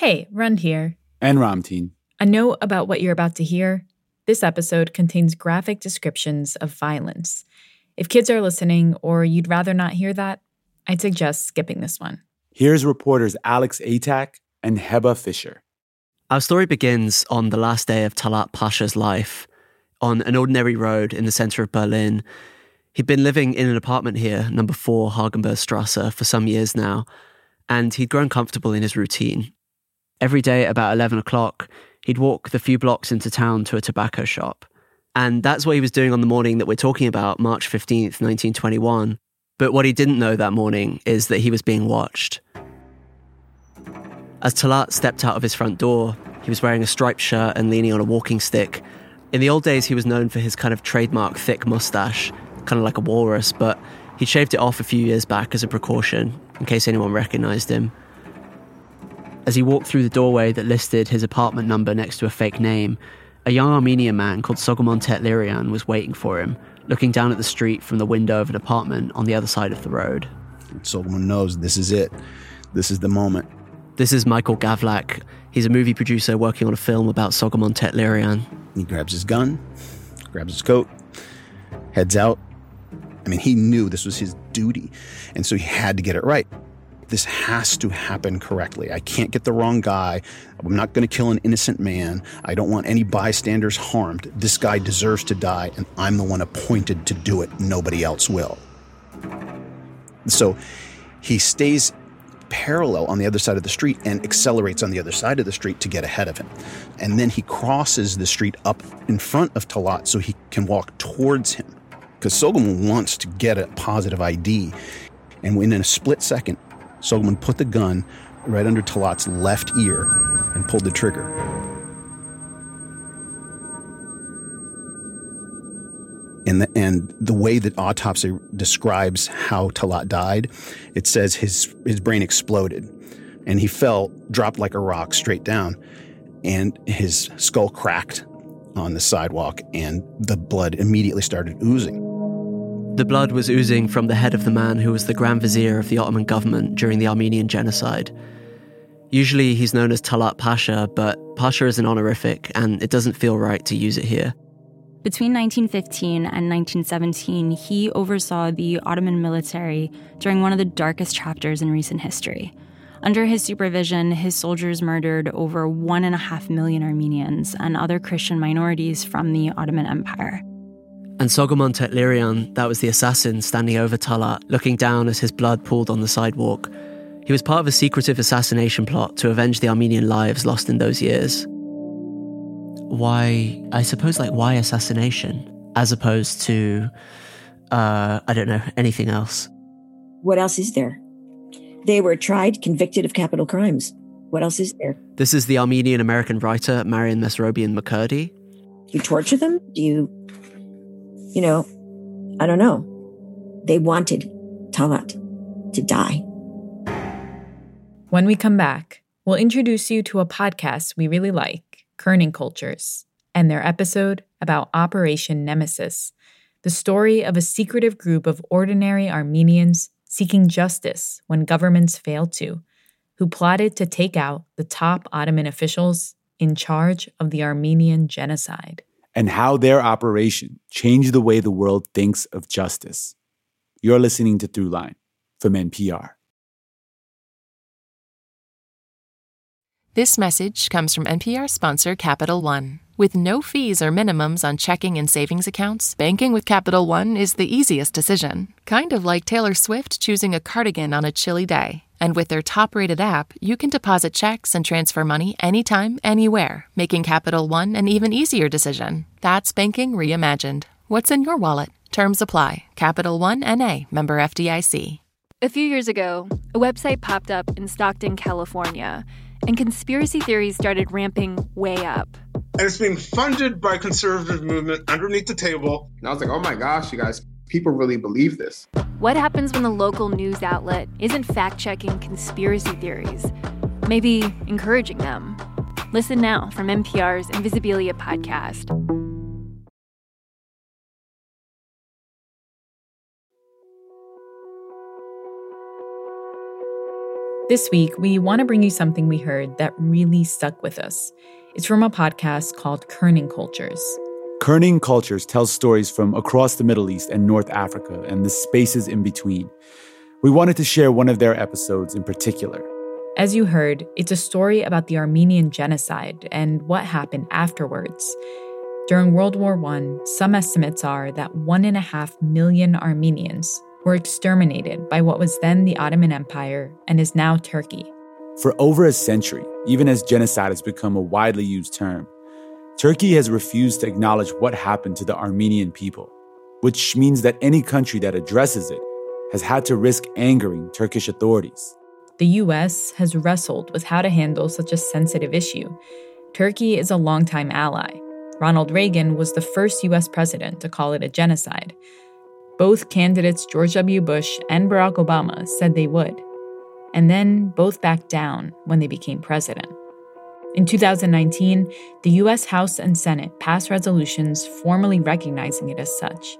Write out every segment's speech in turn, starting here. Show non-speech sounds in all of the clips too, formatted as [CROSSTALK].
Hey, Rund here. And Ramtin. A note about what you're about to hear. This episode contains graphic descriptions of violence. If kids are listening or you'd rather not hear that, I'd suggest skipping this one. Here's reporters Alex Atak and Heba Fisher. Our story begins on the last day of Talat Pasha's life, on an ordinary road in the center of Berlin. He'd been living in an apartment here, number 4 Hardenbergstrasse, for some years now, and he'd grown comfortable in his routine. Every day at about 11 o'clock, he'd walk the few blocks into town to a tobacco shop. And that's what he was doing on the morning that we're talking about, March 15th, 1921. But what he didn't know that morning is that he was being watched. As Talat stepped out of his front door, he was wearing a striped shirt and leaning on a walking stick. In the old days, he was known for his kind of trademark thick mustache, kind of like a walrus, but he shaved it off a few years back as a precaution, in case anyone recognized him. As he walked through the doorway that listed his apartment number next to a fake name, a young Armenian man called Sogomon Tehlirian was waiting for him, looking down at the street from the window of an apartment on the other side of the road. Sogomon knows this is it. This is the moment. This is Michael Gavlak. He's a movie producer working on a film about Sogomon Tehlirian. He grabs his gun, grabs his coat, heads out. I mean, he knew this was his duty, and so he had to get it right this has to happen correctly. I can't get the wrong guy. I'm not going to kill an innocent man. I don't want any bystanders harmed. This guy deserves to die, and I'm the one appointed to do it. Nobody else will. So he stays parallel on the other side of the street and accelerates on the other side of the street to get ahead of him. And then he crosses the street up in front of Talat so he can walk towards him. Because Sogomon wants to get a positive ID. And within a split second, Sogomon put the gun right under Talat's left ear and pulled the trigger. And the, and the way that autopsy describes how Talat died, it says his, his brain exploded and he fell, dropped like a rock straight down, and his skull cracked on the sidewalk and the blood immediately started oozing. The blood was oozing from the head of the man who was the Grand Vizier of the Ottoman government during the Armenian genocide. Usually he's known as Talat Pasha, but Pasha is an honorific and it doesn't feel right to use it here. Between 1915 and 1917, he oversaw the Ottoman military during one of the darkest chapters in recent history. Under his supervision, his soldiers murdered over one and a half million Armenians and other Christian minorities from the Ottoman Empire. And Sogomon Tehlirian, that was the assassin standing over Talat, looking down as his blood pooled on the sidewalk. He was part of a secretive assassination plot to avenge the Armenian lives lost in those years. Why, I suppose, like, why assassination as opposed to, uh, I don't know, anything else? What else is there? They were tried, convicted of capital crimes. What else is there? This is the Armenian American writer Marian Mesrobian MacCurdy. You torture them? Do you you know, I don't know. They wanted Talat to die. When we come back, we'll introduce you to a podcast we really like, Kerning Cultures, and their episode about Operation Nemesis, the story of a secretive group of ordinary Armenians seeking justice when governments failed to, who plotted to take out the top Ottoman officials in charge of the Armenian genocide and how their operation changed the way the world thinks of justice. You're listening to Throughline from NPR. This message comes from NPR sponsor Capital One. With no fees or minimums on checking and savings accounts, banking with Capital One is the easiest decision. Kind of like Taylor Swift choosing a cardigan on a chilly day. And with their top rated app, you can deposit checks and transfer money anytime, anywhere, making Capital One an even easier decision. That's banking reimagined. What's in your wallet? Terms apply. Capital One NA member FDIC. A few years ago, a website popped up in Stockton, California, and conspiracy theories started ramping way up. And it's being funded by conservative movement underneath the table. And I was like, oh my gosh, you guys, people really believe this. What happens when the local news outlet isn't fact checking conspiracy theories, maybe encouraging them? Listen now from NPR's Invisibilia podcast. This week, we want to bring you something we heard that really stuck with us. It's from a podcast called Kerning Cultures. Kerning Cultures tells stories from across the Middle East and North Africa and the spaces in between. We wanted to share one of their episodes in particular. As you heard, it's a story about the Armenian genocide and what happened afterwards. During World War I, some estimates are that one and a half million Armenians were exterminated by what was then the Ottoman Empire and is now Turkey. For over a century, even as genocide has become a widely used term, Turkey has refused to acknowledge what happened to the Armenian people, which means that any country that addresses it has had to risk angering Turkish authorities. The US has wrestled with how to handle such a sensitive issue. Turkey is a longtime ally. Ronald Reagan was the first US president to call it a genocide. Both candidates, George W. Bush and Barack Obama, said they would. And then both backed down when they became president. In 2019, the US House and Senate passed resolutions formally recognizing it as such.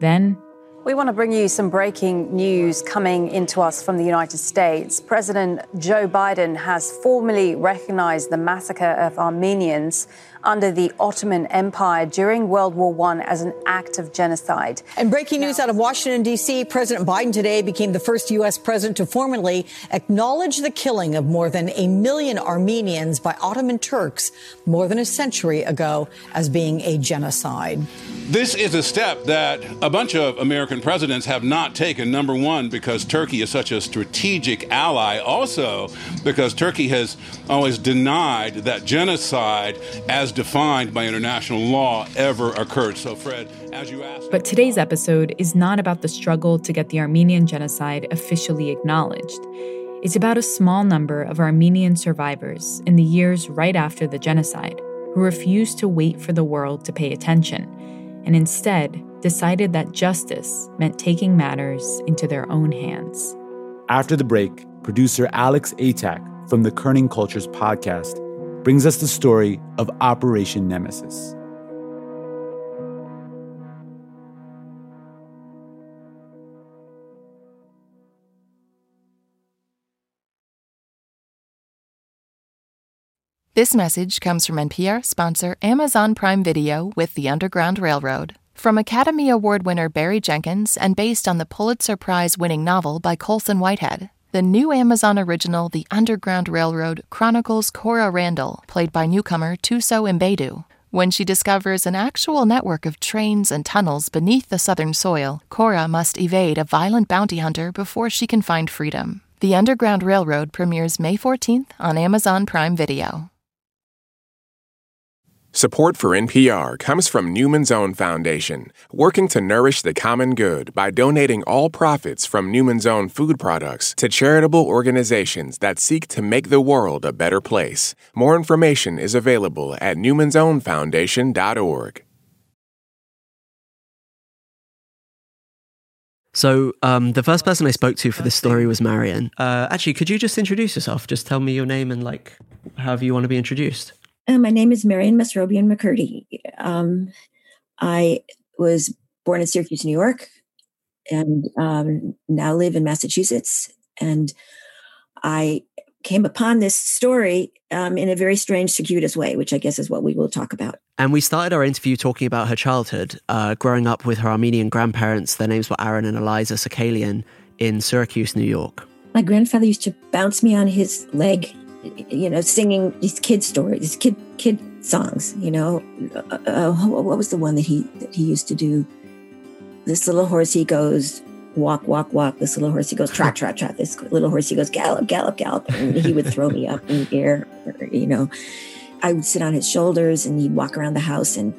Then, we want to bring you some breaking news coming into us from the United States. President Joe Biden has formally recognized the massacre of Armenians under the Ottoman Empire during World War I as an act of genocide. And breaking news out of Washington, D.C. President Biden today became the first U.S. president to formally acknowledge the killing of more than a million Armenians by Ottoman Turks more than a century ago as being a genocide. This is a step that a bunch of American presidents have not taken. Number one, because Turkey is such a strategic ally. Also, because Turkey has always denied that genocide, as defined by international law, ever occurred. So, Fred, as you asked. But today's episode is not about the struggle to get the Armenian genocide officially acknowledged. It's about a small number of Armenian survivors in the years right after the genocide who refused to wait for the world to pay attention and instead decided that justice meant taking matters into their own hands. After the break, producer Alex Atak from the Kerning Cultures podcast brings us the story of Operation Nemesis. This message comes from NPR sponsor Amazon Prime Video with The Underground Railroad. From Academy Award winner Barry Jenkins and based on the Pulitzer Prize winning novel by Colson Whitehead, the new Amazon original The Underground Railroad chronicles Cora Randall, played by newcomer Thuso Mbedu. When she discovers an actual network of trains and tunnels beneath the southern soil, Cora must evade a violent bounty hunter before she can find freedom. The Underground Railroad premieres May 14th on Amazon Prime Video. Support for NPR comes from Newman's Own Foundation, working to nourish the common good by donating all profits from Newman's Own food products to charitable organizations that seek to make the world a better place. More information is available at newmansownfoundation.org. So, um, the first person I spoke to for this story was Marian. Uh, actually, could you just introduce yourself? Just tell me your name and like however you want to be introduced. Uh, my name is Marian Mesrobian MacCurdy. Um, I was born in Syracuse, New York, and um, now live in Massachusetts. And I came upon this story um, in a very strange, circuitous way, which I guess is what we will talk about. And we started our interview talking about her childhood, uh, growing up with her Armenian grandparents. Their names were Aaron and Eliza Sakalian in Syracuse, New York. My grandfather used to bounce me on his leg you know, singing these kid stories, these kid kid songs. You know, uh, uh, what was the one that he that he used to do? This little horse, he goes walk, walk, walk. This little horse, he goes trot, trot, trot. This little horse, he goes gallop, gallop, gallop. And he would throw me up in the air. Or, you know, I would sit on his shoulders, and he'd walk around the house and.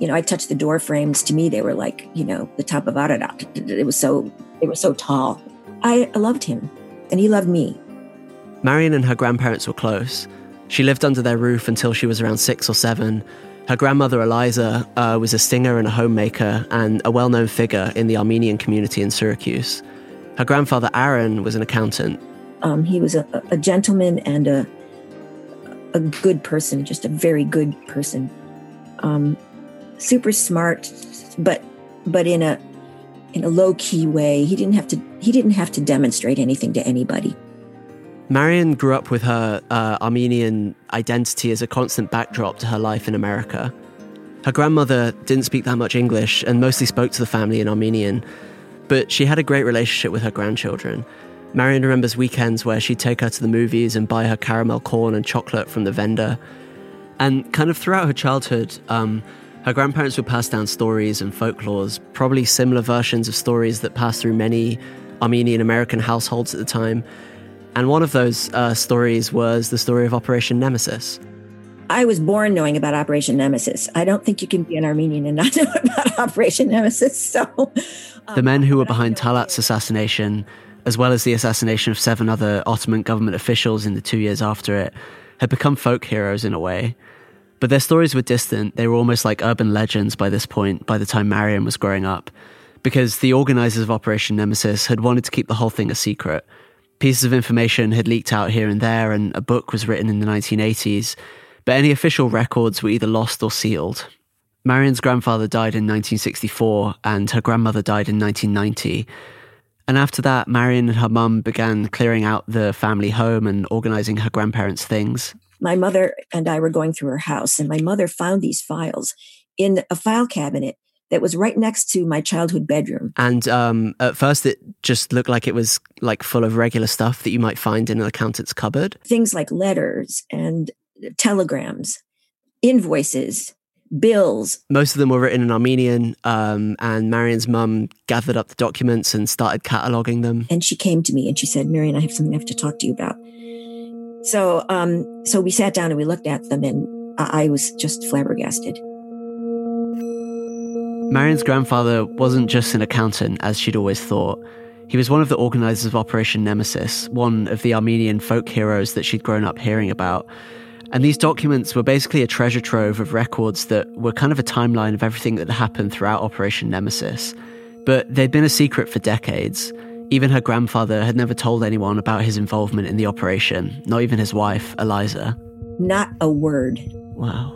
You know, I touched the door frames. To me, they were like, you know, the top of Ararat. It was so, they were so tall. I loved him, and he loved me Marian and her grandparents were close. She lived under their roof until she was around six or seven. Her grandmother, Eliza, uh, was a singer and a homemaker and a well known figure in the Armenian community in Syracuse. Her grandfather, Aaron, was an accountant. Um, he was a, a, gentleman and a, a good person, just a very good person. Um, super smart, but but in a in a low key way. He didn't have to he didn't have to demonstrate anything to anybody Marian grew up with her uh, Armenian identity as a constant backdrop to her life in America. Her grandmother didn't speak that much English and mostly spoke to the family in Armenian, but she had a great relationship with her grandchildren. Marian remembers weekends where she'd take her to the movies and buy her caramel corn and chocolate from the vendor. And kind of throughout her childhood, um, her grandparents would pass down stories and folklores, probably similar versions of stories that passed through many Armenian American households at the time. And one of those uh, stories was the story of Operation Nemesis. I was born knowing about Operation Nemesis. I don't think you can be an Armenian and not [LAUGHS] know about Operation Nemesis. So, the men who were behind Talat's assassination, as well as the assassination of seven other Ottoman government officials in the two years after it, had become folk heroes in a way. But their stories were distant. They were almost like urban legends by this point, by the time Marian was growing up, because the organizers of Operation Nemesis had wanted to keep the whole thing a secret. Pieces of information had leaked out here and there, and a book was written in the 1980s, but any official records were either lost or sealed. Marian's grandfather died in 1964, and her grandmother died in 1990. And after that, Marian and her mum began clearing out the family home and organizing her grandparents' things my mother and I were going through her house, and my mother found these files in a file cabinet that was right next to my childhood bedroom. And um, at first, it just looked like it was like full of regular stuff that you might find in an accountant's cupboard. Things like letters and telegrams, invoices, bills. Most of them were written in Armenian, um, and Marian's mum gathered up the documents and started cataloging them. And she came to me and she said, Marian, I have something I have to talk to you about. So, um, so we sat down and we looked at them, and I was just flabbergasted. Marian's grandfather wasn't just an accountant, as she'd always thought. He was one of the organizers of Operation Nemesis, one of the Armenian folk heroes that she'd grown up hearing about. And these documents were basically a treasure trove of records that were kind of a timeline of everything that happened throughout Operation Nemesis. But they'd been a secret for decades. Even her grandfather had never told anyone about his involvement in the operation, not even his wife, Eliza. Not a word. Wow.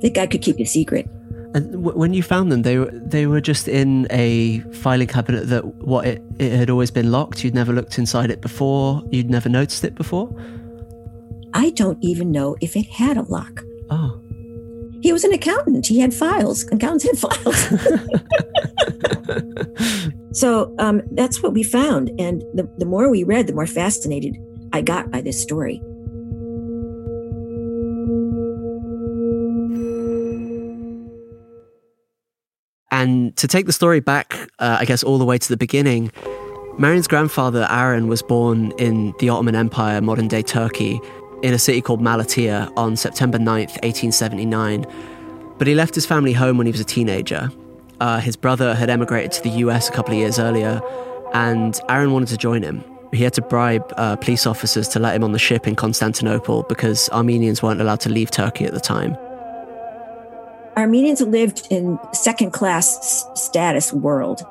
The guy could keep a secret. And w- when you found them, they were they were just in a filing cabinet that what it, it had always been locked. You'd never looked inside it before. You'd never noticed it before. I don't even know if it had a lock. Oh. He was an accountant. He had files. Accountants had files. [LAUGHS] so um, that's what we found. And the, the more we read, the more fascinated I got by this story. And to take the story back, uh, I guess, all the way to the beginning, Marian's grandfather, Aaron, was born in the Ottoman Empire, modern day Turkey, in a city called Malatya on September 9th, 1879. But he left his family home when he was a teenager. Uh, his brother had emigrated to the US a couple of years earlier, and Aaron wanted to join him. He had to bribe uh, police officers to let him on the ship in Constantinople because Armenians weren't allowed to leave Turkey at the time. Armenians lived in second class status world.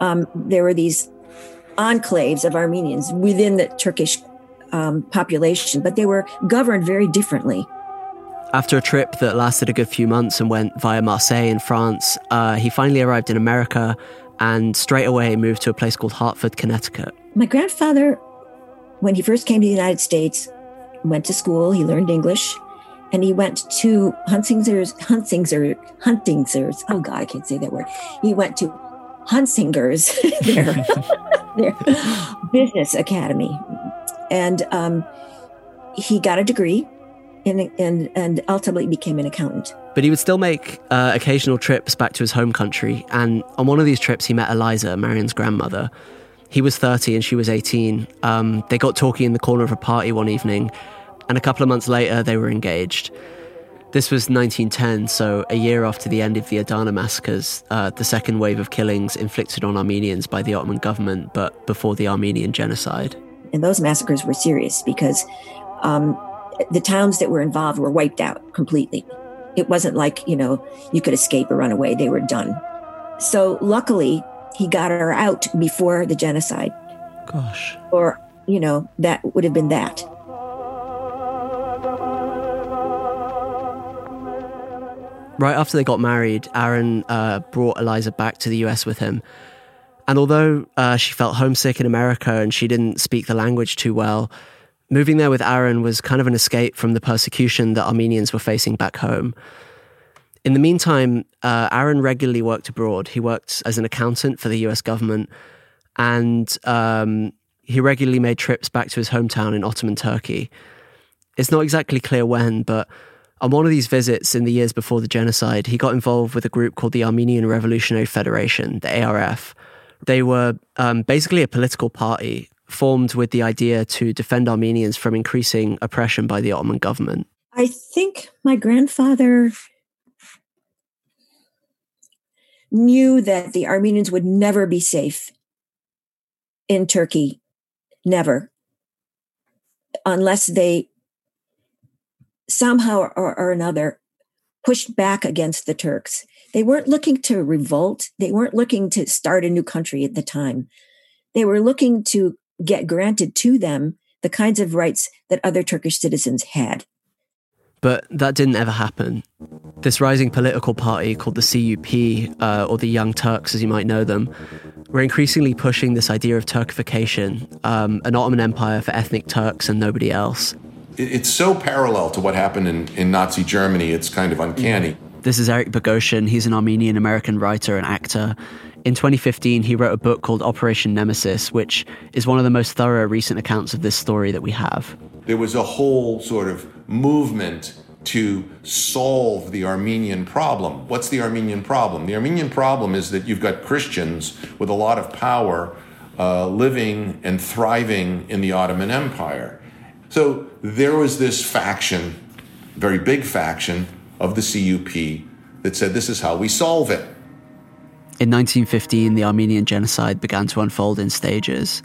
Um, there were these enclaves of Armenians within the Turkish um, population, but they were governed very differently. After a trip that lasted a good few months and went via Marseille in France, uh, he finally arrived in America and straight away moved to a place called Hartford, Connecticut. My grandfather, when he first came to the United States, went to school, he learned English, and he went to Huntingers, Huntingers, Huntingers. Oh God, I can't say that word. He went to Hunsinger's, their, [LAUGHS] their [LAUGHS] business academy, and um, he got a degree and, and, and ultimately became an accountant. But he would still make uh, occasional trips back to his home country. And on one of these trips, he met Eliza, Marion's grandmother. He was 30 and she was 18. Um, they got talking in the corner of a party one evening, and a couple of months later, they were engaged. This was 1910, so a year after the end of the Adana massacres, uh, the second wave of killings inflicted on Armenians by the Ottoman government, but before the Armenian genocide. And those massacres were serious because um, the towns that were involved were wiped out completely. It wasn't like, you know, you could escape or run away, they were done. So luckily, he got her out before the genocide. Gosh. Or, you know, that would have been that. Right after they got married, Aaron uh, brought Eliza back to the US with him. And although uh, she felt homesick in America and she didn't speak the language too well, moving there with Aaron was kind of an escape from the persecution that Armenians were facing back home. In the meantime, uh, Aaron regularly worked abroad. He worked as an accountant for the US government and um, he regularly made trips back to his hometown in Ottoman Turkey. It's not exactly clear when, but on one of these visits in the years before the genocide, he got involved with a group called the Armenian Revolutionary Federation, the ARF. They were um, basically a political party formed with the idea to defend Armenians from increasing oppression by the Ottoman government. I think my grandfather knew that the Armenians would never be safe in Turkey. Never. Unless they somehow or, or another pushed back against the Turks. They weren't looking to revolt. They weren't looking to start a new country at the time. They were looking to get granted to them the kinds of rights that other Turkish citizens had. But that didn't ever happen. This rising political party called the CUP, uh, or the Young Turks as you might know them, were increasingly pushing this idea of Turkification, um, an Ottoman Empire for ethnic Turks and nobody else. It's so parallel to what happened in, in Nazi Germany, it's kind of uncanny. This is Eric Bogosian. He's an Armenian American writer and actor. In 2015, he wrote a book called Operation Nemesis, which is one of the most thorough recent accounts of this story that we have. There was a whole sort of movement to solve the Armenian problem. What's the Armenian problem? The Armenian problem is that you've got Christians with a lot of power uh, living and thriving in the Ottoman Empire. So there was this faction, very big faction of the CUP, that said this is how we solve it. In 1915, the Armenian genocide began to unfold in stages.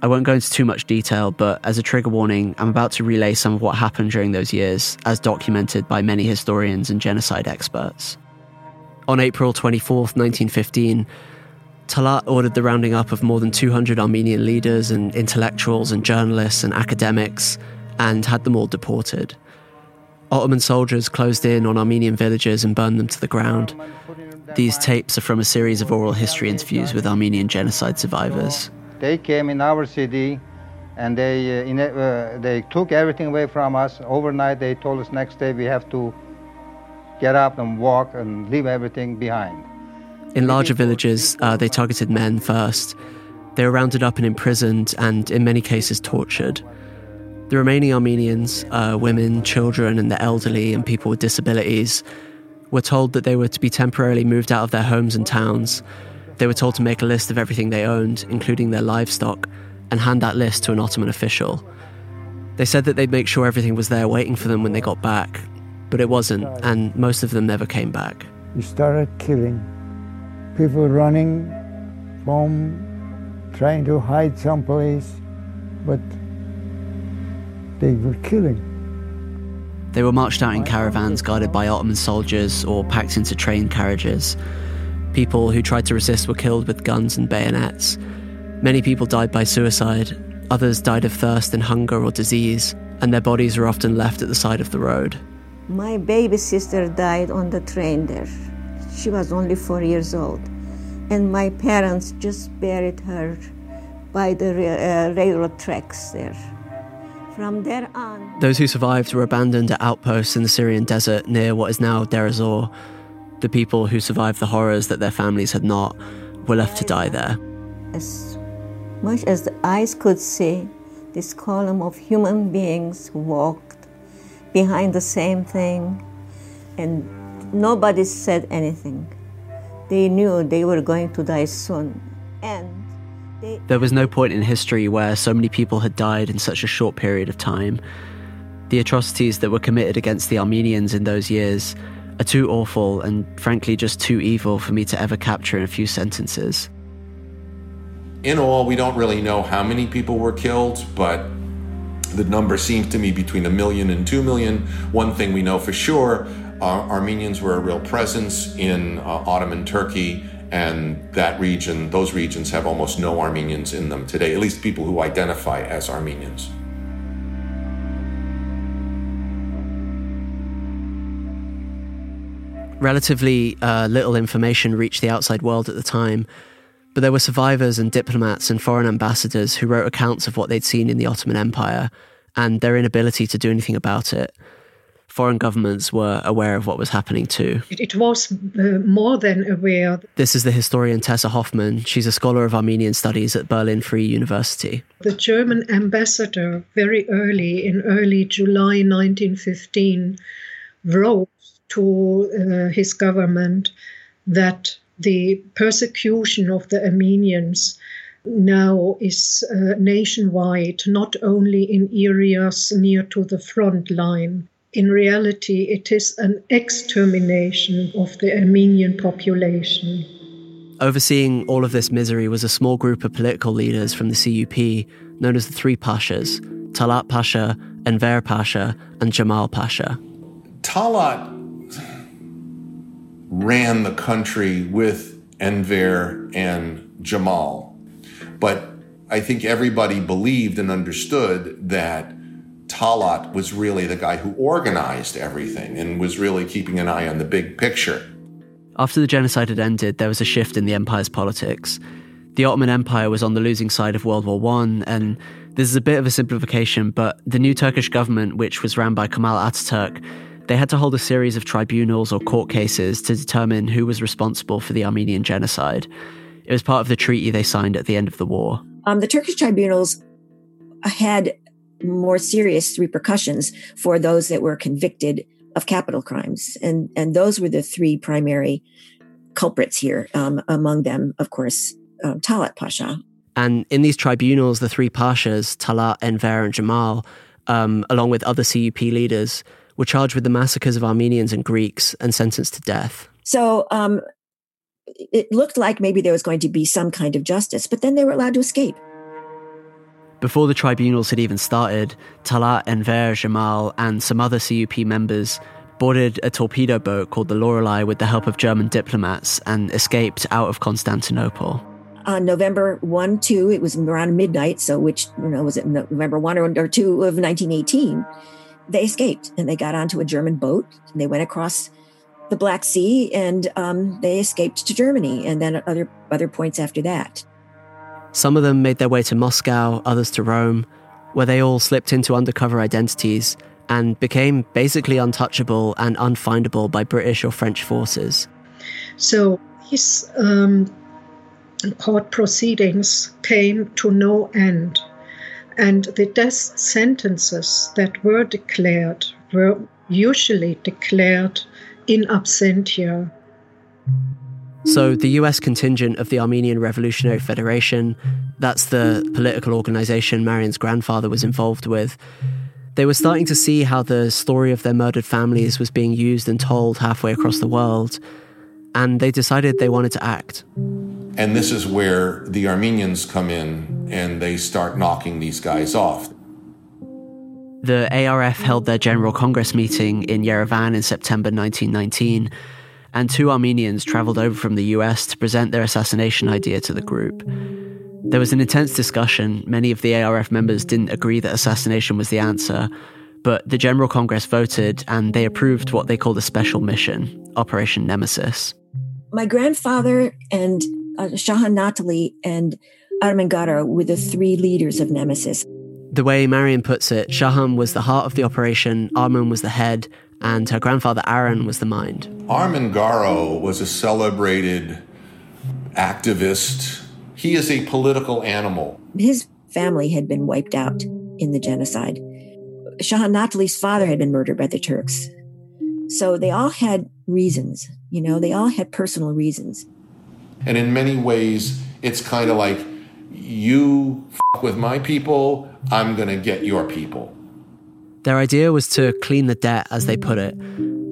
I won't go into too much detail, but as a trigger warning, I'm about to relay some of what happened during those years, as documented by many historians and genocide experts. On April 24, 1915, Talat ordered the rounding up of more than 200 Armenian leaders and intellectuals and journalists and academics and had them all deported. Ottoman soldiers closed in on Armenian villages and burned them to the ground. These tapes are from a series of oral history interviews with Armenian genocide survivors. They came in our city and they, uh, in, uh, they took everything away from us. Overnight, they told us next day we have to get up and walk and leave everything behind. In larger villages, uh, they targeted men first. They were rounded up and imprisoned and, in many cases, tortured. The remaining Armenians, uh, women, children, and the elderly, and people with disabilities, were told that they were to be temporarily moved out of their homes and towns they were told to make a list of everything they owned, including their livestock, and hand that list to an Ottoman official. They said that they'd make sure everything was there waiting for them when they got back, but it wasn't, and most of them never came back. We started killing. People running from trying to hide someplace, but they were killing. They were marched out in caravans guided by Ottoman soldiers or packed into train carriages. People who tried to resist were killed with guns and bayonets. Many people died by suicide, others died of thirst and hunger or disease, and their bodies were often left at the side of the road. My baby sister died on the train there. She was only four years old. And my parents just buried her by the uh, railroad tracks there. From there on. Those who survived were abandoned at outposts in the Syrian desert near what is now Deir ez-Zor, the people who survived the horrors that their families had not were left to die there. As much as the eyes could see, this column of human beings walked behind the same thing, and nobody said anything. They knew they were going to die soon. And they... there was no point in history where so many people had died in such a short period of time. The atrocities that were committed against the Armenians in those years are too awful and frankly just too evil for me to ever capture in a few sentences. In all, we don't really know how many people were killed, but the number seems to me between a million and two million. One thing we know for sure uh, Armenians were a real presence in uh, Ottoman Turkey, and that region, those regions have almost no Armenians in them today, at least people who identify as Armenians. Relatively uh, little information reached the outside world at the time, But there were survivors and diplomats and foreign ambassadors who wrote accounts of what they'd seen in the Ottoman Empire and their inability to do anything about it. Foreign governments were aware of what was happening too. It was uh, more than aware. This is the historian Tessa Hofmann. She's a scholar of Armenian studies at Berlin Free University. The German ambassador, very early, in early July 1915, wrote to uh, his government that the persecution of the Armenians now is uh, nationwide, not only in areas near to the front line. In reality, it is an extermination of the Armenian population. Overseeing all of this misery was a small group of political leaders from the CUP known as the Three Pashas Talat Pasha, Enver Pasha, and Jamal Pasha. Talat ran the country with Enver and Jamal. But I think everybody believed and understood that Talat was really the guy who organized everything and was really keeping an eye on the big picture. After the genocide had ended, there was a shift in the empire's politics. The Ottoman Empire was on the losing side of World War I, and this is a bit of a simplification, but the new Turkish government, which was ran by Kemal Ataturk, they had to hold a series of tribunals or court cases to determine who was responsible for the Armenian genocide. It was part of the treaty they signed at the end of the war. Um, the Turkish tribunals had more serious repercussions for those that were convicted of capital crimes, and and those were the three primary culprits here. Um, among them, of course, uh, Talat Pasha. And in these tribunals, the three pashas, Talat, Enver, and Jamal, um, along with other CUP leaders, were charged with the massacres of Armenians and Greeks and sentenced to death. So um, it looked like maybe there was going to be some kind of justice, but then they were allowed to escape. Before the tribunals had even started, Talat, Enver, Jamal, and some other CUP members boarded a torpedo boat called the Lorelei with the help of German diplomats and escaped out of Constantinople. On November 1 2, it was around midnight, so which, you know, was it November 1 or 2 of 1918? they escaped and they got onto a German boat and they went across the Black Sea and um, they escaped to Germany and then other other points after that. Some of them made their way to Moscow, others to Rome, where they all slipped into undercover identities and became basically untouchable and unfindable by British or French forces. So these um, court proceedings came to no end and the death sentences that were declared were usually declared in absentia. So, the US contingent of the Armenian Revolutionary Federation, that's the political organization Marian's grandfather was involved with, they were starting to see how the story of their murdered families was being used and told halfway across the world, and they decided they wanted to act. And this is where the Armenians come in and they start knocking these guys off. The ARF held their General Congress meeting in Yerevan in September 1919, and two Armenians traveled over from the US to present their assassination idea to the group. There was an intense discussion. Many of the ARF members didn't agree that assassination was the answer, but the General Congress voted and they approved what they called a special mission, Operation Nemesis. My grandfather and uh, Shahan Natali and Armen Garo were the three leaders of Nemesis. The way Marian puts it, Shahan was the heart of the operation, Armen was the head, and her grandfather Aaron was the mind. Armen Garo was a celebrated activist. He is a political animal. His family had been wiped out in the genocide. Shahan Natali's father had been murdered by the Turks. So they all had reasons, you know, they all had personal reasons. And in many ways, it's kind of like you f- with my people, I'm going to get your people. Their idea was to clean the debt, as they put it,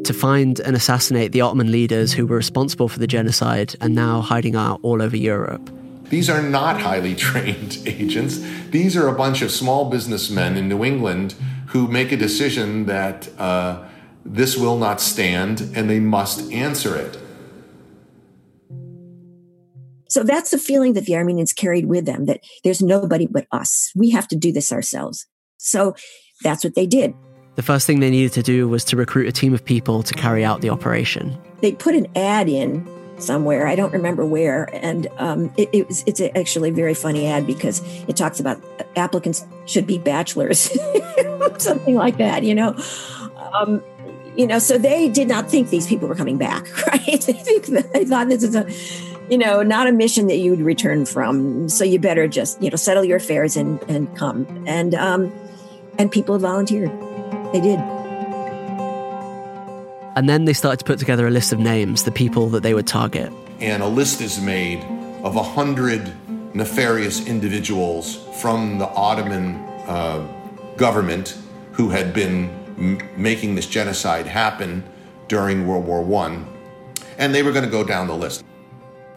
to find and assassinate the Ottoman leaders who were responsible for the genocide and now hiding out all over Europe. These are not highly [LAUGHS] trained agents. These are a bunch of small businessmen in New England who make a decision that uh, this will not stand and they must answer it. So that's the feeling that the Armenians carried with them that there's nobody but us. We have to do this ourselves. So that's what they did. The first thing they needed to do was to recruit a team of people to carry out the operation. They put an ad in somewhere. I don't remember where. And um, it, it was, it's actually a very funny ad because it talks about applicants should be bachelors, [LAUGHS] something like that, you know. Um, you know, so they did not think these people were coming back, [LAUGHS] right? they, think they thought this is a, you know, not a mission that you would return from. So you better just, you know, settle your affairs and and come. And um, and people volunteered. They did. And then they started to put together a list of names, the people that they would target. And a list is made of a hundred nefarious individuals from the Ottoman uh, government who had been m- making this genocide happen during World War One, and they were going to go down the list.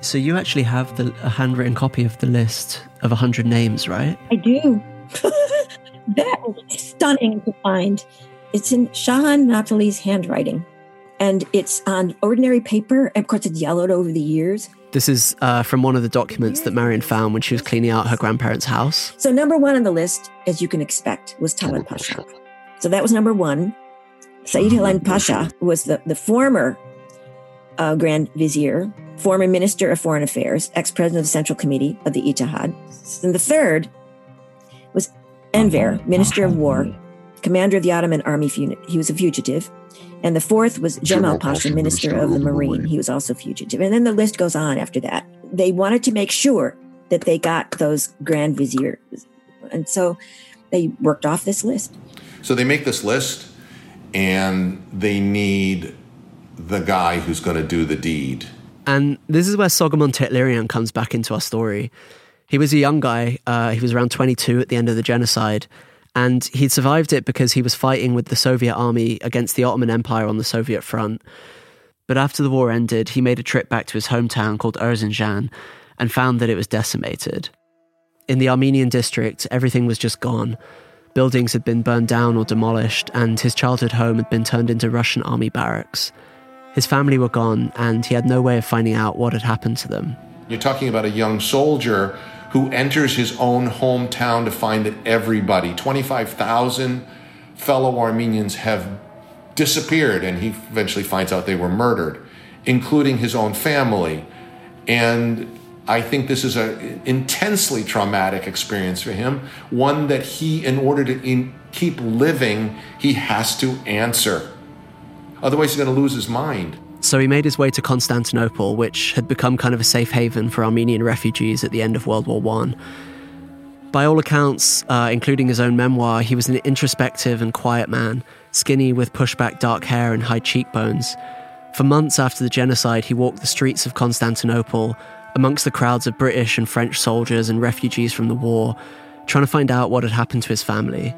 So you actually have the, a handwritten copy of the list of a 100 names, right? I do. [LAUGHS] that is stunning to find. It's in Shahan Natali's handwriting, and it's on ordinary paper. Of course, it's yellowed over the years. This is uh, from one of the documents that Marian found when she was cleaning out her grandparents' house. So, number one on the list, as you can expect, was Talat Pasha. So that was number one. Said Halim Pasha was the, the former uh, Grand Vizier, former Minister of Foreign Affairs, ex president of the Central Committee of the Ittihad. And the third Enver, Minister of War, commander of the Ottoman army. He was a fugitive. And the fourth was Jemal Pasha, Minister of the Marine. He was also fugitive. And then the list goes on after that. They wanted to make sure that they got those Grand Viziers. And so they worked off this list. So they make this list and they need the guy who's going to do the deed. And this is where Soghomon Tehlirian comes back into our story. He was a young guy. Uh, he was around 22 at the end of the genocide. And he'd survived it because he was fighting with the Soviet army against the Ottoman Empire on the Soviet front. But after the war ended, he made a trip back to his hometown called Erzincan and found that it was decimated. In the Armenian district, everything was just gone. Buildings had been burned down or demolished, and his childhood home had been turned into Russian army barracks. His family were gone, and he had no way of finding out what had happened to them. You're talking about a young soldier who enters his own hometown to find that everybody, 25,000 fellow Armenians, have disappeared, and he eventually finds out they were murdered, including his own family. And I think this is an intensely traumatic experience for him, one that he, in order to in, keep living, he has to answer. Otherwise, he's going to lose his mind. So he made his way to Constantinople, which had become kind of a safe haven for Armenian refugees at the end of World War One. By all accounts, uh, including his own memoir, he was an introspective and quiet man, skinny with pushback dark hair and high cheekbones. For months after the genocide, he walked the streets of Constantinople amongst the crowds of British and French soldiers and refugees from the war, trying to find out what had happened to his family.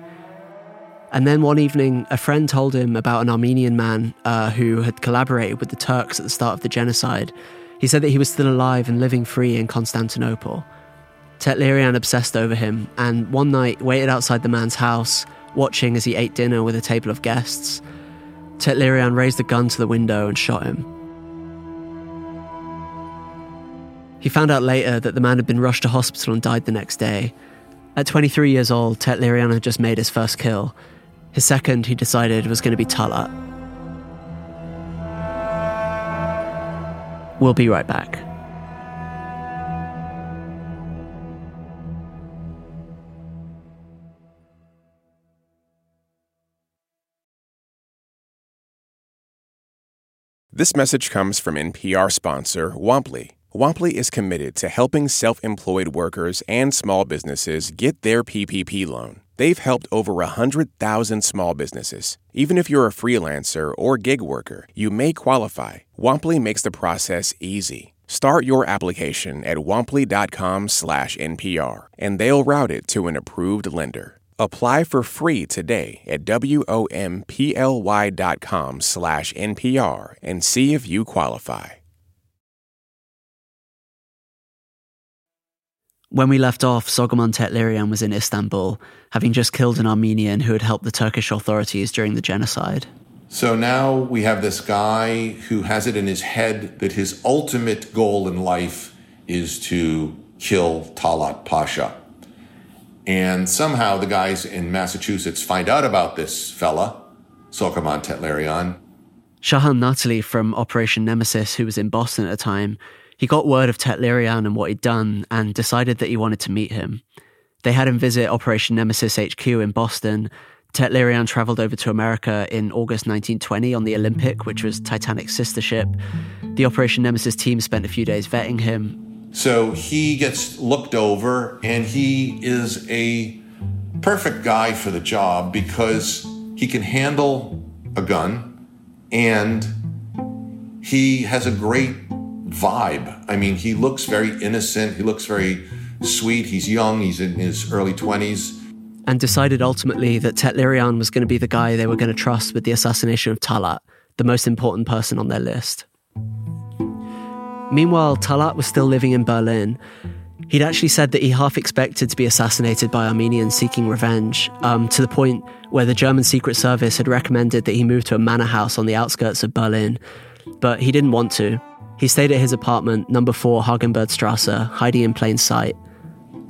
And then one evening, a friend told him about an Armenian man uh, who had collaborated with the Turks at the start of the genocide. He said that he was still alive and living free in Constantinople. Tehlirian obsessed over him, and one night waited outside the man's house, watching as he ate dinner with a table of guests. Tehlirian raised a gun to the window and shot him. He found out later that the man had been rushed to hospital and died the next day. At 23 years old, Tehlirian had just made his first kill. His second, he decided, was going to be Talat. We'll be right back. This message comes from NPR sponsor Womply. Womply is committed to helping self employed workers and small businesses get their PPP loan. They've helped over 100,000 small businesses. Even if you're a freelancer or gig worker, you may qualify. Womply makes the process easy. Start your application at womply.com/npr and they'll route it to an approved lender. Apply for free today at womply.com/npr and see if you qualify. When we left off, Soghomon Tehlirian was in Istanbul, having just killed an Armenian who had helped the Turkish authorities during the genocide. So now we have this guy who has it in his head that his ultimate goal in life is to kill Talat Pasha. And somehow the guys in Massachusetts find out about this fella, Soghomon Tehlirian. Shahan Natali from Operation Nemesis, who was in Boston at the time, he got word of Tehlirian and what he'd done and decided that he wanted to meet him. They had him visit Operation Nemesis HQ in Boston. Tehlirian traveled over to America in August 1920 on the Olympic, which was Titanic's sister ship. The Operation Nemesis team spent a few days vetting him. So he gets looked over, and he is a perfect guy for the job because he can handle a gun and he has a great vibe. I mean, he looks very innocent, he looks very sweet, he's young, he's in his early 20s. And decided ultimately that Tehlirian was going to be the guy they were going to trust with the assassination of Talat, the most important person on their list. Meanwhile, Talat was still living in Berlin. He'd actually said that he half expected to be assassinated by Armenians seeking revenge, um, to the point where the German Secret Service had recommended that he move to a manor house on the outskirts of Berlin. But he didn't want to. He stayed at his apartment, number 4 Hardenbergstrasse, hiding in plain sight.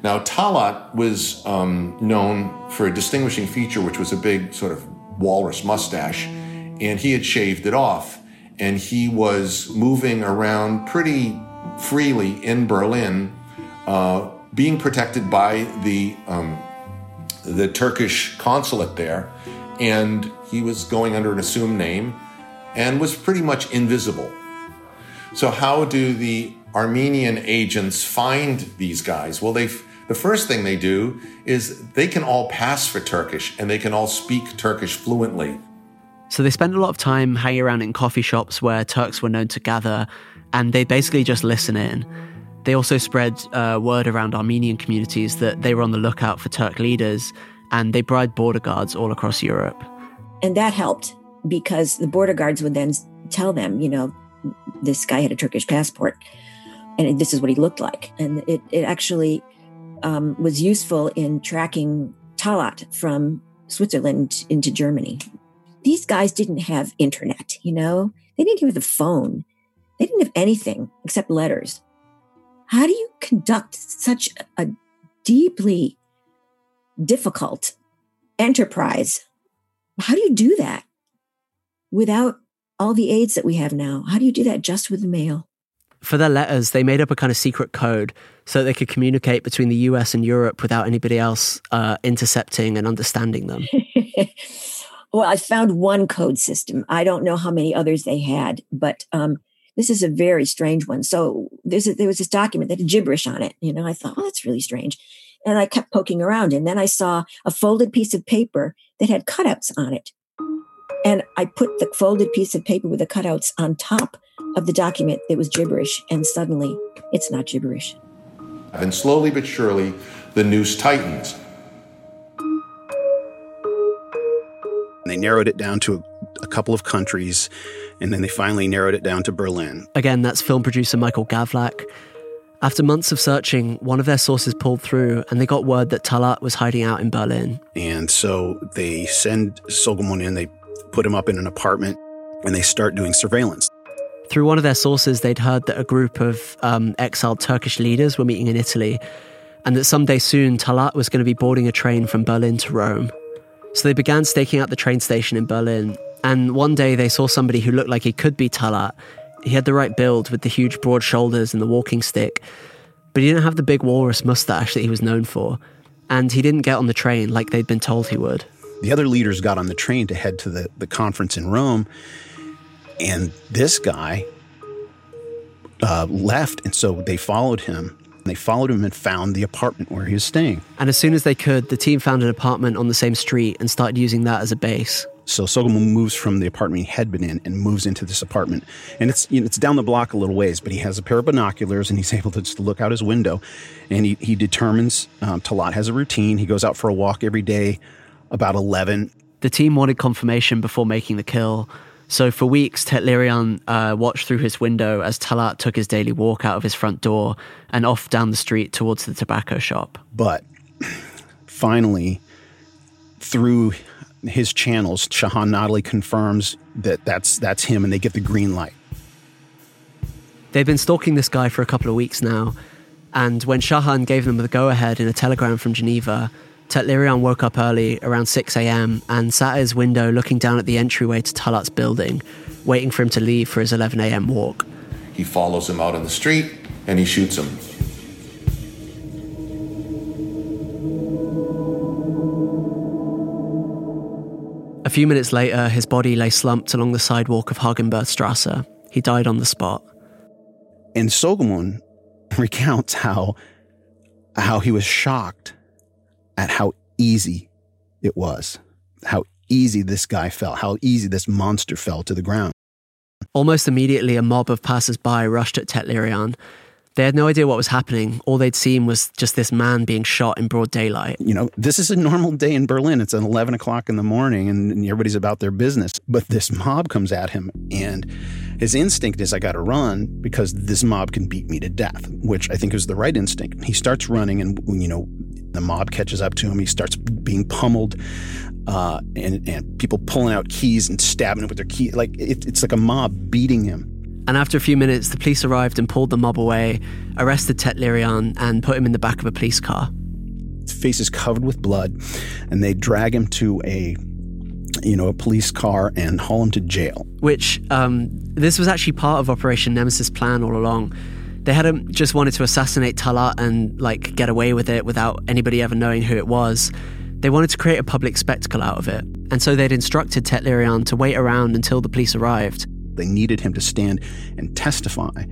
Now, Talat was um, known for a distinguishing feature, which was a big sort of walrus mustache, and he had shaved it off. And he was moving around pretty freely in Berlin, uh, being protected by the um, the Turkish consulate there, and he was going under an assumed name, and was pretty much invisible. So, how do the Armenian agents find these guys? Well, they the first thing they do is they can all pass for Turkish and they can all speak Turkish fluently. So they spend a lot of time hanging around in coffee shops where Turks were known to gather, and they basically just listen in. They also spread uh, word around Armenian communities that they were on the lookout for Turk leaders, and they bribed border guards all across Europe. And that helped because the border guards would then tell them, you know, this guy had a Turkish passport, and this is what he looked like. And it, it actually um, was useful in tracking Talat from Switzerland into Germany. These guys didn't have internet, you know, they didn't have the phone, they didn't have anything except letters. How do you conduct such a deeply difficult enterprise? How do you do that without all the aids that we have now. How do you do that just with the mail? For their letters, they made up a kind of secret code so they could communicate between the US and Europe without anybody else uh, intercepting and understanding them. [LAUGHS] well, I found one code system. I don't know how many others they had, but um, this is a very strange one. So there's a, there was this document that had gibberish on it. You know, I thought, oh, that's really strange. And I kept poking around, and then I saw a folded piece of paper that had cutouts on it. And I put the folded piece of paper with the cutouts on top of the document that was gibberish, and suddenly it's not gibberish. And slowly but surely, the noose tightens. They narrowed it down to a, a, couple of countries, and then they finally narrowed it down to Berlin. Again, that's film producer Michael Gavlak. After months of searching, one of their sources pulled through and they got word that Talat was hiding out in Berlin. And so they send Soghomon in, they put him up in an apartment, and they start doing surveillance. Through one of their sources, they'd heard that a group of um, exiled Turkish leaders were meeting in Italy, and that someday soon Talat was going to be boarding a train from Berlin to Rome. So they began staking out the train station in Berlin, and one day they saw somebody who looked like he could be Talat. He had the right build with the huge broad shoulders and the walking stick, but he didn't have the big walrus mustache that he was known for, and he didn't get on the train like they'd been told he would. The other leaders got on the train to head to the, the conference in Rome, and this guy uh, left. And so they followed him. They followed him and found the apartment where he was staying. And as soon as they could, the team found an apartment on the same street and started using that as a base. So Soghomon moves from the apartment he had been in and moves into this apartment. And it's you know, it's down the block a little ways, but he has a pair of binoculars and he's [LAUGHS] able to just look out his window. And he, he determines um, Talat has a routine. He goes out for a walk every day about 11. The team wanted confirmation before making the kill. So for weeks, Tehlirian uh, watched through his window as Talat took his daily walk out of his front door and off down the street towards the tobacco shop. But finally, through his channels, Shahan Natali confirms that that's, that's him and they get the green light. They've been stalking this guy for a couple of weeks now. And when Shahan gave them the go ahead in a telegram from Geneva, Tehlirian woke up early, around 6 a.m., and sat at his window looking down at the entryway to Talat's building, waiting for him to leave for his 11 a.m. walk. He follows him out on the street and he shoots him. A few minutes later, his body lay slumped along the sidewalk of Hardenbergstrasse. He died on the spot. And Soghomon [LAUGHS] recounts how how he was shocked at how easy it was, how easy this guy fell, how easy this monster fell to the ground. Almost immediately, a mob of passers-by rushed at Tehlirian. They had no idea what was happening. All they'd seen was just this man being shot in broad daylight. You know, this is a normal day in Berlin. It's at 11 o'clock in the morning and everybody's about their business. But this mob comes at him and his instinct is, I got to run because this mob can beat me to death, which I think is the right instinct. He starts running and, you know, the mob catches up to him. He starts being pummeled. Uh, and, and people pulling out keys and stabbing him with their key. Like it, it's like a mob beating him. And after a few minutes, the police arrived and pulled the mob away, arrested Tehlirian, and put him in the back of a police car. His face is covered with blood, and they drag him to a you know, a police car and haul him to jail. Which, um, this was actually part of Operation Nemesis' plan all along. They hadn't just wanted to assassinate Talat and, like, get away with it without anybody ever knowing who it was. They wanted to create a public spectacle out of it. And so they'd instructed Tehlirian to wait around until the police arrived. They needed him to stand and testify,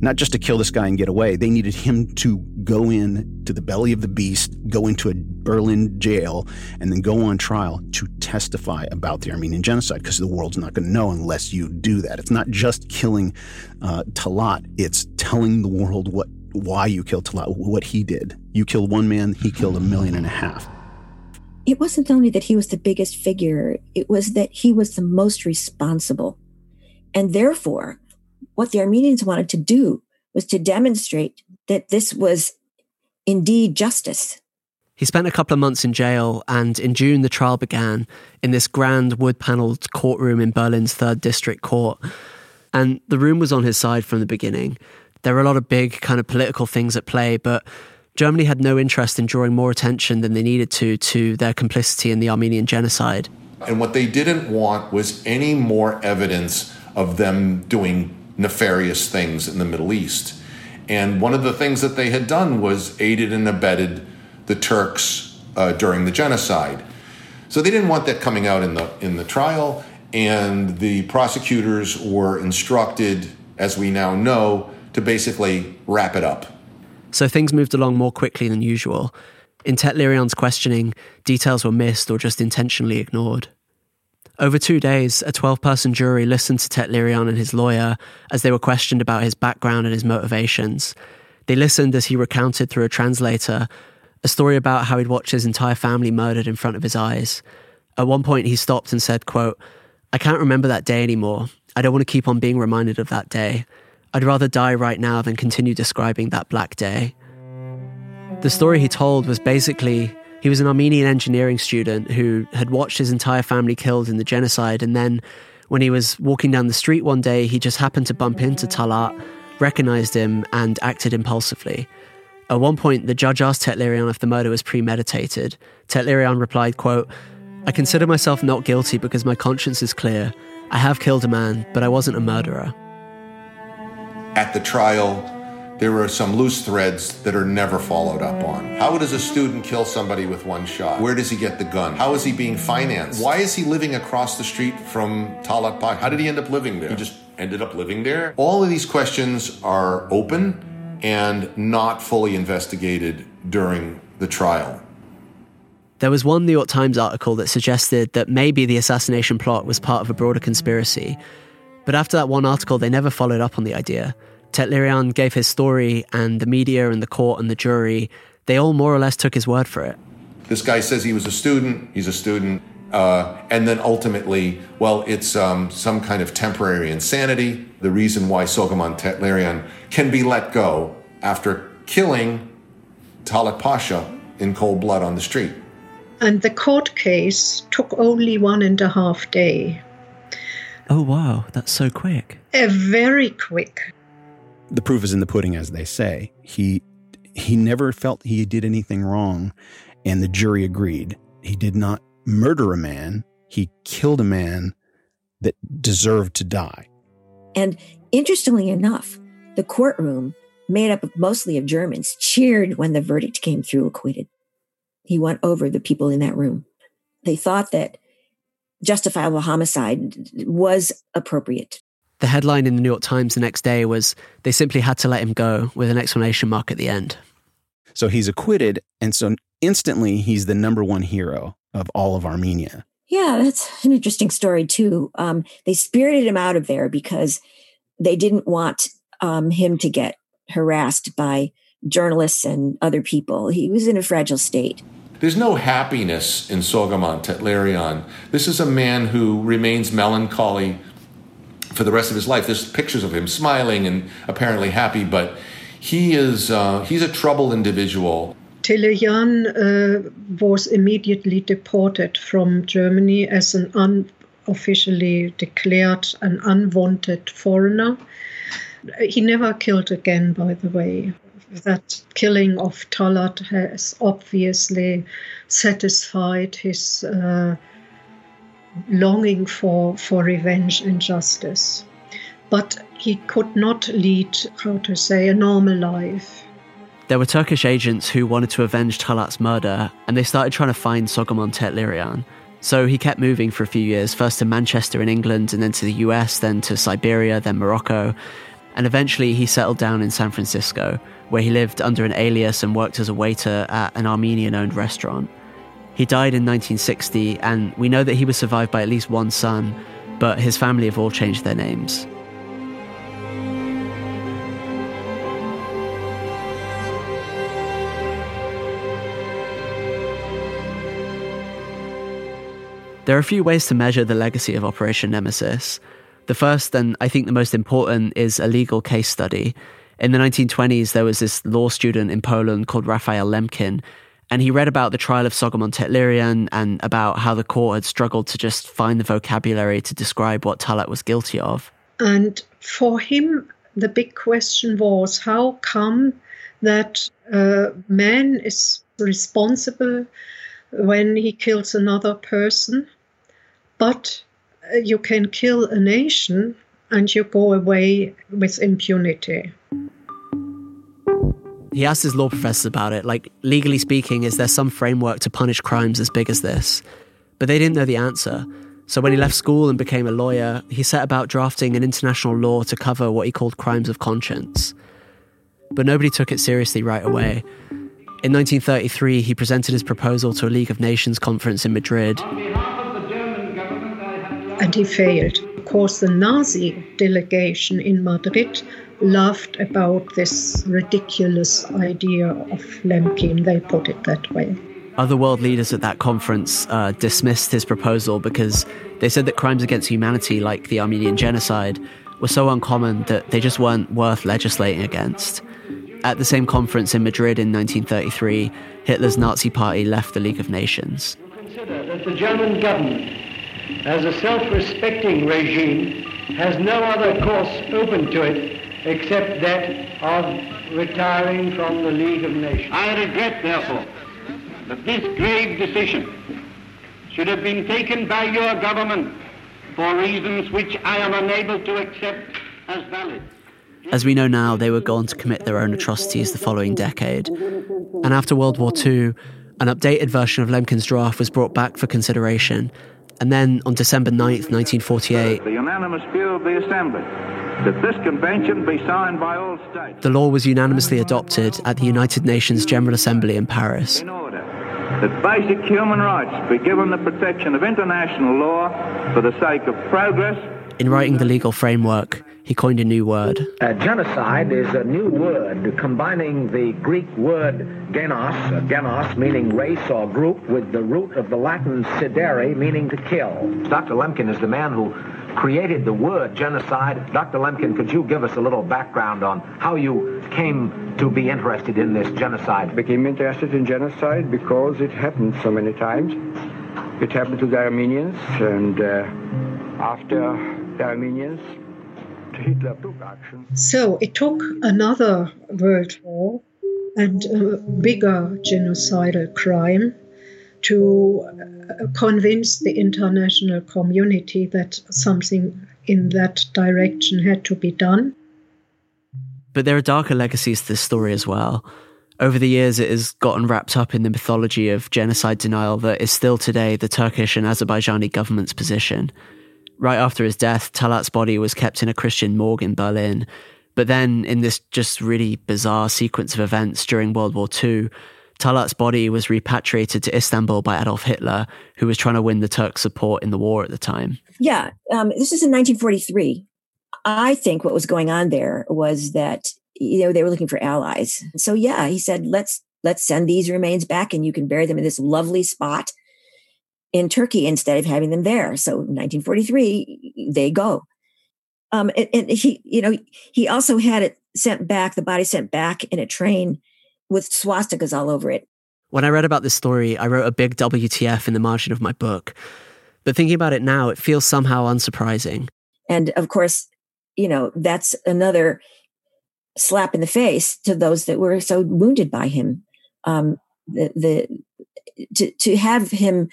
not just to kill this guy and get away. They needed him to go in to the belly of the beast, go into a Berlin jail, and then go on trial to testify about the Armenian genocide because the world's not going to know unless you do that. It's not just killing uh, Talat, it's telling the world what why you killed Talat, what he did. You killed one man, he killed a million and a half. It wasn't only that he was the biggest figure, it was that he was the most responsible and therefore, what the Armenians wanted to do was to demonstrate that this was indeed justice. He spent a couple of months in jail, and in June, the trial began in this grand wood panelled courtroom in Berlin's 3rd District Court. And the room was on his side from the beginning. There were a lot of big, kind of political things at play, but Germany had no interest in drawing more attention than they needed to to their complicity in the Armenian genocide. And what they didn't want was any more evidence of them doing nefarious things in the Middle East. And one of the things that they had done was aided and abetted the Turks uh, during the genocide. So they didn't want that coming out in the in the trial, and the prosecutors were instructed, as we now know, to basically wrap it up. So things moved along more quickly than usual. In Tehlirian's questioning, details were missed or just intentionally ignored. Over two days, a 12 person jury listened to Tehlirian and his lawyer as they were questioned about his background and his motivations. They listened as he recounted through a translator a story about how he'd watched his entire family murdered in front of his eyes. At one point, he stopped and said, quote, I can't remember that day anymore. I don't want to keep on being reminded of that day. I'd rather die right now than continue describing that black day. The story he told was basically he was an Armenian engineering student who had watched his entire family killed in the genocide. And then when he was walking down the street one day, he just happened to bump into Talat, recognized him, and acted impulsively. At one point, the judge asked Tehlirian if the murder was premeditated. Tehlirian replied, quote, I consider myself not guilty because my conscience is clear. I have killed a man, but I wasn't a murderer. At the trial, there are some loose threads that are never followed up on. How does a student kill somebody with one shot? Where does he get the gun? How is he being financed? Why is he living across the street from Talat Pai? How did he end up living there? He just ended up living there? All of these questions are open and not fully investigated during the trial. There was one New York Times article that suggested that maybe the assassination plot was part of a broader conspiracy. But after that one article, they never followed up on the idea. Tehlirian gave his story, and the media and the court and the jury, they all more or less took his word for it. This guy says he was a student, he's a student, uh, and then ultimately, well, it's um, some kind of temporary insanity. The reason why Soghomon Tehlirian can be let go after killing Talat Pasha in cold blood on the street. And the court case took only one and a half day. Oh, wow, that's so quick. A very quick the proof is in the pudding, as they say. He he never felt he did anything wrong, And the jury agreed. He did not murder a man, he killed a man that deserved to die. And interestingly enough, the courtroom, made up of mostly of Germans, cheered when the verdict came through acquitted. He went over the people in that room. They thought that justifiable homicide was appropriate. The headline in the New York Times the next day was they simply had to let him go with an exclamation mark at the end. So he's acquitted, and so instantly he's the number one hero of all of Armenia. Yeah, that's an interesting story too. Um, they spirited him out of there because they didn't want um, him to get harassed by journalists and other people. He was in a fragile state. There's no happiness in Soghomon Tehlirian. This is a man who remains melancholy for the rest of his life. There's pictures of him smiling and apparently happy, but he is uh, he's a troubled individual. Tehlirian uh, was immediately deported from Germany as an unofficially declared an unwanted foreigner. He never killed again, by the way. That killing of Talat has obviously satisfied his uh, longing for, for revenge and justice. But he could not lead, how to say, a normal life. There were Turkish agents who wanted to avenge Talat's murder, and they started trying to find Soghomon Tehlirian. So he kept moving for a few years, first to Manchester in England, and then to the US, then to Siberia, then Morocco. And eventually he settled down in San Francisco, where he lived under an alias and worked as a waiter at an Armenian owned restaurant. He died in 1960, and we know that he was survived by at least one son, but his family have all changed their names. There are a few ways to measure the legacy of Operation Nemesis. The first, and I think the most important, is a legal case study. In the 1920s, there was this law student in Poland called Raphael Lemkin, and he read about the trial of Soghomon Tehlirian and about how the court had struggled to just find the vocabulary to describe what Talat was guilty of. And for him, the big question was how come that a man is responsible when he kills another person, but uh, you can kill a nation and you go away with impunity. He asked his law professors about it, like, legally speaking, is there some framework to punish crimes as big as this? But they didn't know the answer. So when he left school and became a lawyer, he set about drafting an international law to cover what he called crimes of conscience. But nobody took it seriously right away. In 1933, he presented his proposal to a League of Nations conference in Madrid. And he failed. Of course, the Nazi delegation in Madrid laughed about this ridiculous idea of Lemkin. They put it that way. Other world leaders at that conference uh, dismissed his proposal because they said that crimes against humanity, like the Armenian genocide, were so uncommon that they just weren't worth legislating against. At the same conference in Madrid in 1933, Hitler's Nazi party left the League of Nations. Consider that the German government, as a self respecting regime, has no other course open to it except that of retiring from the League of Nations. I regret, therefore, that this grave decision should have been taken by your government for reasons which I am unable to accept as valid. As we know now, they were gone to commit their own atrocities the following decade. And after World War II, an updated version of Lemkin's draft was brought back for consideration. And then on December 9th, 1948, the unanimous view of the Assembly that this convention be signed by all states. The law was unanimously adopted at the United Nations General Assembly in Paris. In order that basic human rights be given the protection of international law for the sake of progress. In writing the legal framework, he coined a new word. Uh, genocide is a new word combining the Greek word genos, uh, genos meaning race or group, with the root of the Latin sidere meaning to kill. Dr. Lemkin is the man who created the word genocide. Dr. Lemkin, could you give us a little background on how you came to be interested in this genocide? Became interested in genocide because it happened so many times. It happened to the Armenians, and uh, after the Armenians, Hitler took action. So it took another world war and a bigger genocidal crime to uh, convince the international community that something in that direction had to be done. But there are darker legacies to this story as well. Over the years, it has gotten wrapped up in the mythology of genocide denial that is still today the Turkish and Azerbaijani government's position. Right after his death, Talat's body was kept in a Christian morgue in Berlin. But then, in this just really bizarre sequence of events during World War II, Talat's body was repatriated to Istanbul by Adolf Hitler, who was trying to win the Turks' support in the war at the time. Yeah, um, this is in 1943. I think what was going on there was that you know they were looking for allies. So yeah, he said, "Let's let's send these remains back, and you can bury them in this lovely spot in Turkey instead of having them there." So 1943, they go. Um, and, and he, you know, he also had it sent back, the body sent back in a train with swastikas all over it. When I read about this story, I wrote a big WTF in the margin of my book. But thinking about it now, it feels somehow unsurprising. And of course, you know, that's another slap in the face to those that were so wounded by him. Um, the, the to to have him,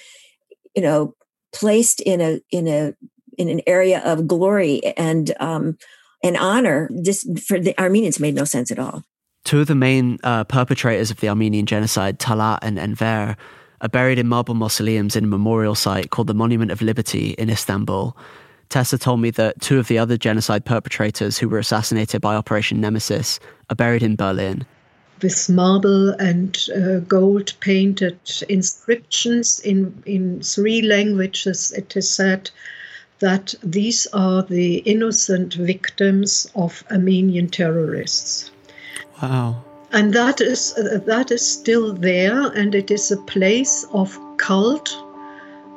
you know, placed in a in a in an area of glory and um, and honor, just for the Armenians made no sense at all. Two of the main uh, perpetrators of the Armenian genocide, Talat and Enver, are buried in marble mausoleums in a memorial site called the Monument of Liberty in Istanbul. Tessa told me that two of the other genocide perpetrators who were assassinated by Operation Nemesis are buried in Berlin. With marble and uh, gold painted inscriptions in, in three languages, it is said that these are the innocent victims of Armenian terrorists. Wow. And that is uh, that is still there, and it is a place of cult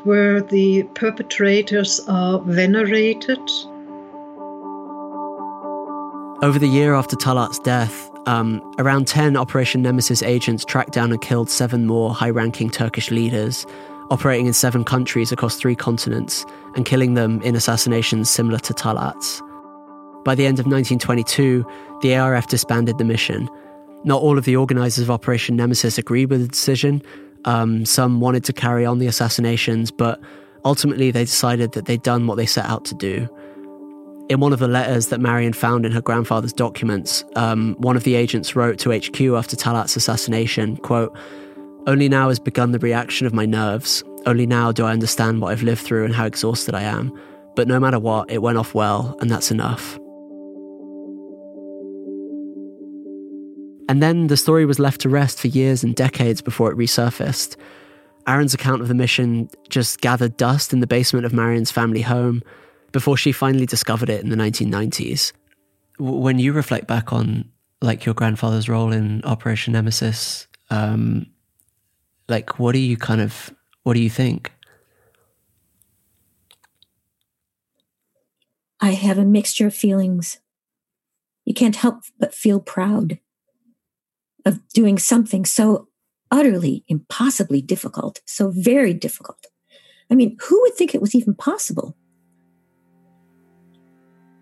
where the perpetrators are venerated. Over the year after Talat's death, um, around 10 Operation Nemesis agents tracked down and killed seven more high ranking Turkish leaders, operating in seven countries across three continents, and killing them in assassinations similar to Talat's. By the end of 1922, the ARF disbanded the mission. Not all of the organisers of Operation Nemesis agreed with the decision. Um, some wanted to carry on the assassinations, but ultimately they decided that they'd done what they set out to do. In one of the letters that Marian found in her grandfather's documents, um, one of the agents wrote to HQ after Talat's assassination, quote, Only now has begun the reaction of my nerves. Only now do I understand what I've lived through and how exhausted I am. But no matter what, it went off well, and that's enough. And then the story was left to rest for years and decades before it resurfaced. Aaron's account of the mission just gathered dust in the basement of Marian's family home before she finally discovered it in the 1990s. When you reflect back on like your grandfather's role in Operation Nemesis, um, like what do you kind of what do you think? I have a mixture of feelings. You can't help but feel proud of doing something so utterly, impossibly difficult, so very difficult. I mean, who would think it was even possible?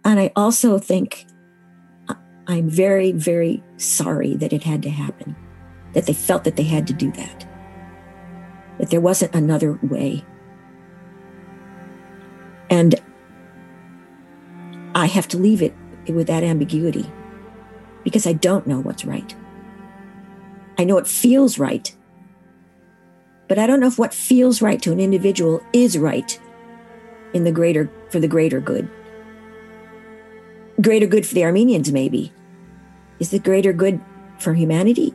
And I also think I'm very, very sorry that it had to happen, that they felt that they had to do that, that there wasn't another way. And I have to leave it with that ambiguity because I don't know what's right. I know it feels right. But I don't know if what feels right to an individual is right in the greater for the greater good. Greater good for the Armenians, maybe. Is the greater good for humanity?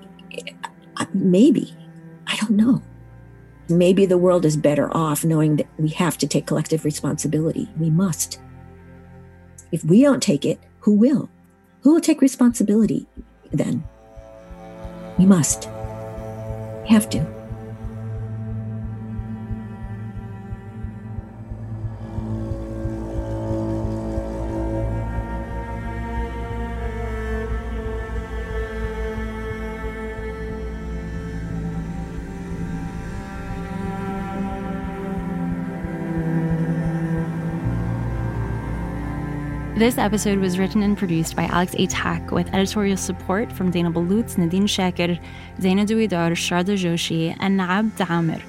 Uh, maybe. I don't know. Maybe the world is better off knowing that we have to take collective responsibility. We must. If we don't take it, who will? Who will take responsibility then? We must. We have to. This episode was written and produced by Alex Atack with editorial support from Dana Ballout, Nadine Shaker, Zaina Duidar, Shraddha Joshi, and Naab Damir.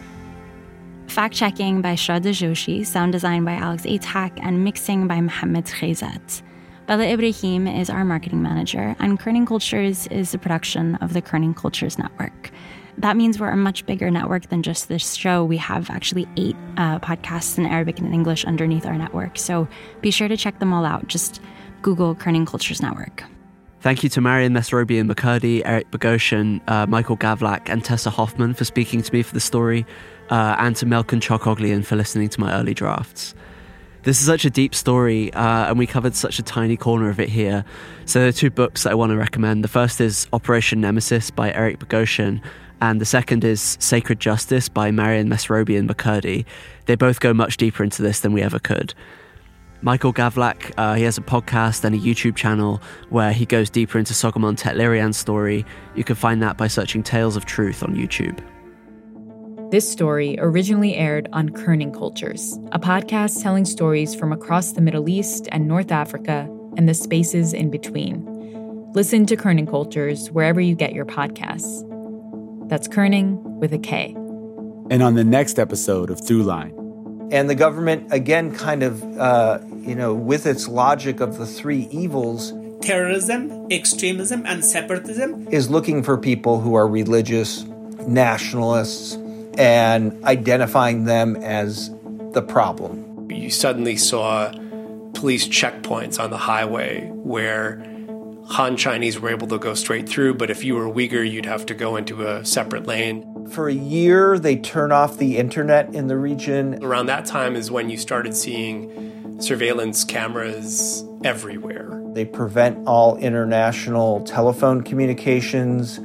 Fact checking by Shraddha Joshi, sound design by Alex Atack, and mixing by Mohammed Khezat. Bella Ibrahim is our marketing manager, and Kerning Cultures is the production of the Kerning Cultures Network that means we're a much bigger network than just this show. We have actually eight uh, podcasts in Arabic and English underneath our network. So be sure to check them all out. Just Google Kerning Cultures Network. Thank you to Marian Mesrobian MacCurdy, Eric Bogosian, uh, Michael Gavlak, and Tessa Hofmann for speaking to me for the story, uh, and to Melkin Chokoglian for listening to my early drafts. This is such a deep story, uh, and we covered such a tiny corner of it here. So there are two books that I want to recommend. The first is Operation Nemesis by Eric Bogosian, and the second is Sacred Justice by Marian Mesrobian MacCurdy. They both go much deeper into this than we ever could. Michael Gavlak, uh, he has a podcast and a YouTube channel where he goes deeper into Soghomon Tehlirian's story. You can find that by searching Tales of Truth on YouTube. This story originally aired on Kerning Cultures, a podcast telling stories from across the Middle East and North Africa and the spaces in between. Listen to Kerning Cultures wherever you get your podcasts. That's Kerning with a K. And on the next episode of Throughline. And the government, again, kind of, uh, you know, with its logic of the three evils terrorism, extremism, and separatism, is looking for people who are religious nationalists and identifying them as the problem. You suddenly saw police checkpoints on the highway where Han Chinese were able to go straight through, but if you were Uyghur, you'd have to go into a separate lane. For a year, they turn off the internet in the region. Around that time is when you started seeing surveillance cameras everywhere. They prevent all international telephone communications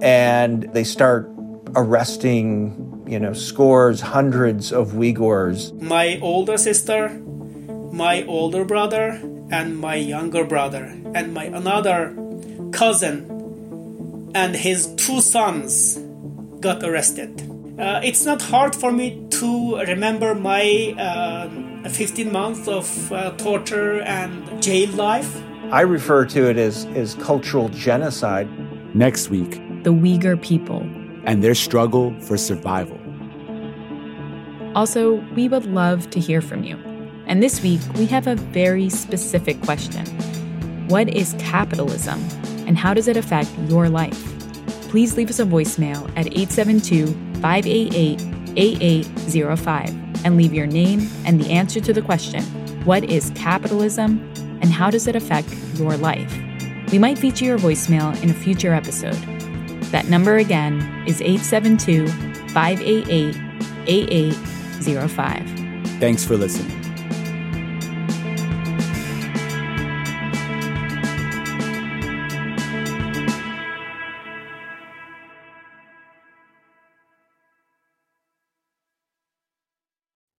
and they start arresting, you know, scores, hundreds of Uyghurs. My older sister, my older brother, and my younger brother and my another cousin and his two sons got arrested. Uh, it's not hard for me to remember my uh, 15 months of uh, torture and jail life. I refer to it as, as cultural genocide. Next week, the Uyghur people and their struggle for survival. Also, we would love to hear from you. And this week, we have a very specific question What is capitalism, and how does it affect your life? Please leave us a voicemail at 872 588 8805 and leave your name and the answer to the question What is capitalism, and how does it affect your life? We might feature your voicemail in a future episode. That number again is 872 588 8805. Thanks for listening.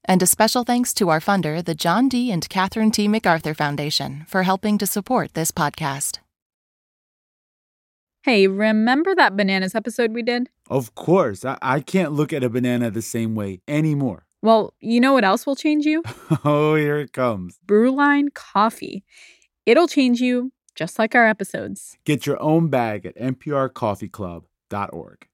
And a special thanks to our funder, the John D. and Catherine T. MacArthur Foundation, for helping to support this podcast. Hey, remember that bananas episode we did? Of course. I, I can't look at a banana the same way anymore. Well, you know what else will change you? [LAUGHS] oh, here it comes Brewline Coffee. It'll change you just like our episodes. Get your own bag at nprcoffeeclub.org.